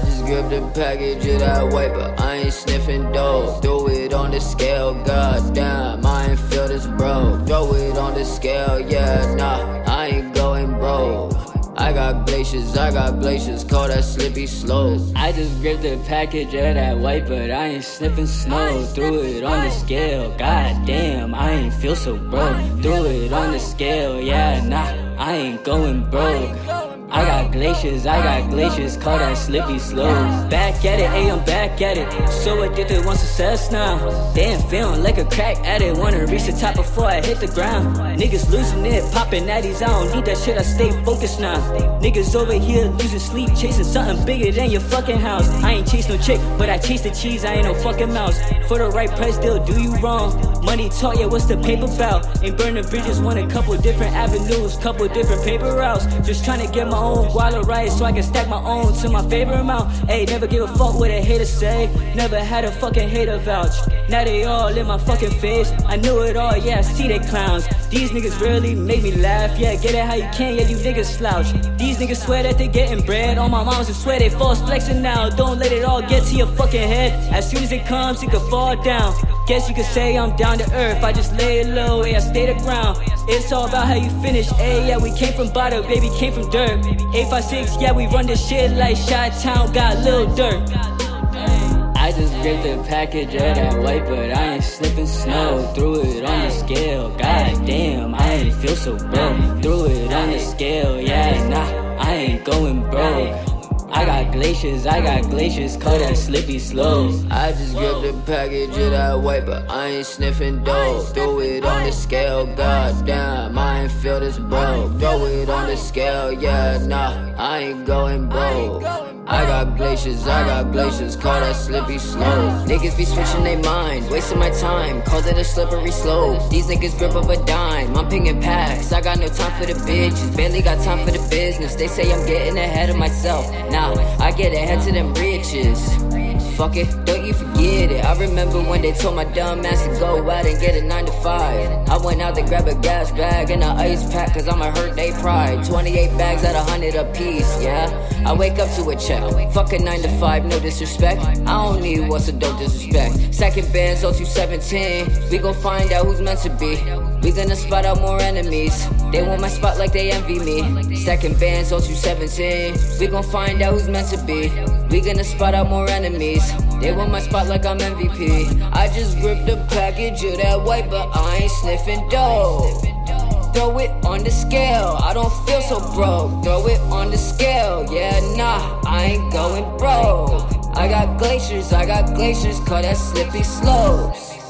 just gripped the package of that white, but I ain't sniffing dope. Throw it on the scale, goddamn, I ain't feel this bro. Throw it on the scale, yeah, nah, I ain't going broke. I got glaciers, I got glaciers, call that slippy slope. I just gripped the package of that white, but I ain't sniffing snow. Threw it on the scale, god damn, I ain't feel so broke. Threw it on the scale, yeah, nah, I ain't going broke. I got glaciers, I got glaciers, call that slippy slope. Back at it, hey, I'm back at it. So addicted, want success now. Damn, feeling like a crack addict. Wanna reach the top before I hit the ground. Niggas losing it, popping natties. I don't need that shit, I stay focused now. Niggas over here losing sleep, chasing something bigger than your fucking house. I ain't chase no chick, but I chase the cheese, I ain't no fucking mouse. For the right price, they'll do you wrong. Money talk, yeah, what's the paper about? Ain't burning bridges, want a couple different avenues, couple different paper routes. Just trying to get my own guala rice so I can stack my own to my favorite amount. Ayy, never give a fuck what a hater say. Never had a fucking hater vouch. Now they all in my fucking face. I knew it all, yeah, I see they clowns. These niggas really make me laugh. Yeah, get it how you can, yeah, you niggas slouch. These niggas swear that they getting bread. All my moms who swear they false flexing now. Don't let it all get to your fucking head. As soon as it comes, it could fall down. Guess you could say I'm down to earth. I just lay low, yeah, I stay the ground. It's all about how you finish. Ayy, yeah, we came from bottom, baby, came from dirt. 856, yeah, we run this shit like Shot Town, got little dirt. I just gripped the package of that white, but I ain't slipping snow. Threw it on the scale, god damn, I ain't feel so broke. Threw it on the scale, yeah, nah, I ain't going broke. I got glaciers, I got glaciers, call that slippy slope. I just gripped the package of that white, but I ain't sniffing dope. Throw it on the scale, goddamn, I ain't feel this broke. Throw it on the scale, yeah, nah, I ain't going broke. I got glaciers, I got glaciers, call that slippy slope. Niggas be switching their mind, wasting my time, cause it a slippery slope. These niggas grip up a dime, I'm pinging packs. I got no time for the bitches, barely got time for the business. They say I'm getting ahead of myself. Nah, I get ahead to them riches. Fuck it, don't you forget it. I remember when they told my dumb ass to go out and get a 9 to 5. I went out to grab a gas bag and an ice pack, cause I'ma hurt they pride. 28 bags at a 100 a piece, yeah. I wake up to a check. Fuck a 9 to 5, no disrespect. I don't need what's a dope disrespect. Second band, so 217. We gon' find out who's meant to be. We gonna spot out more enemies. They want my spot like they envy me. Second band, so 217. We gon' find out who's meant to be. We gonna spot out more enemies. They want my spot like I'm MVP. I just gripped the package of that white, but I ain't sniffing dope. Throw it on the scale, I don't feel so broke. Throw it on the scale, yeah, nah, I ain't going broke. I got glaciers, I got glaciers, call that slippy slopes.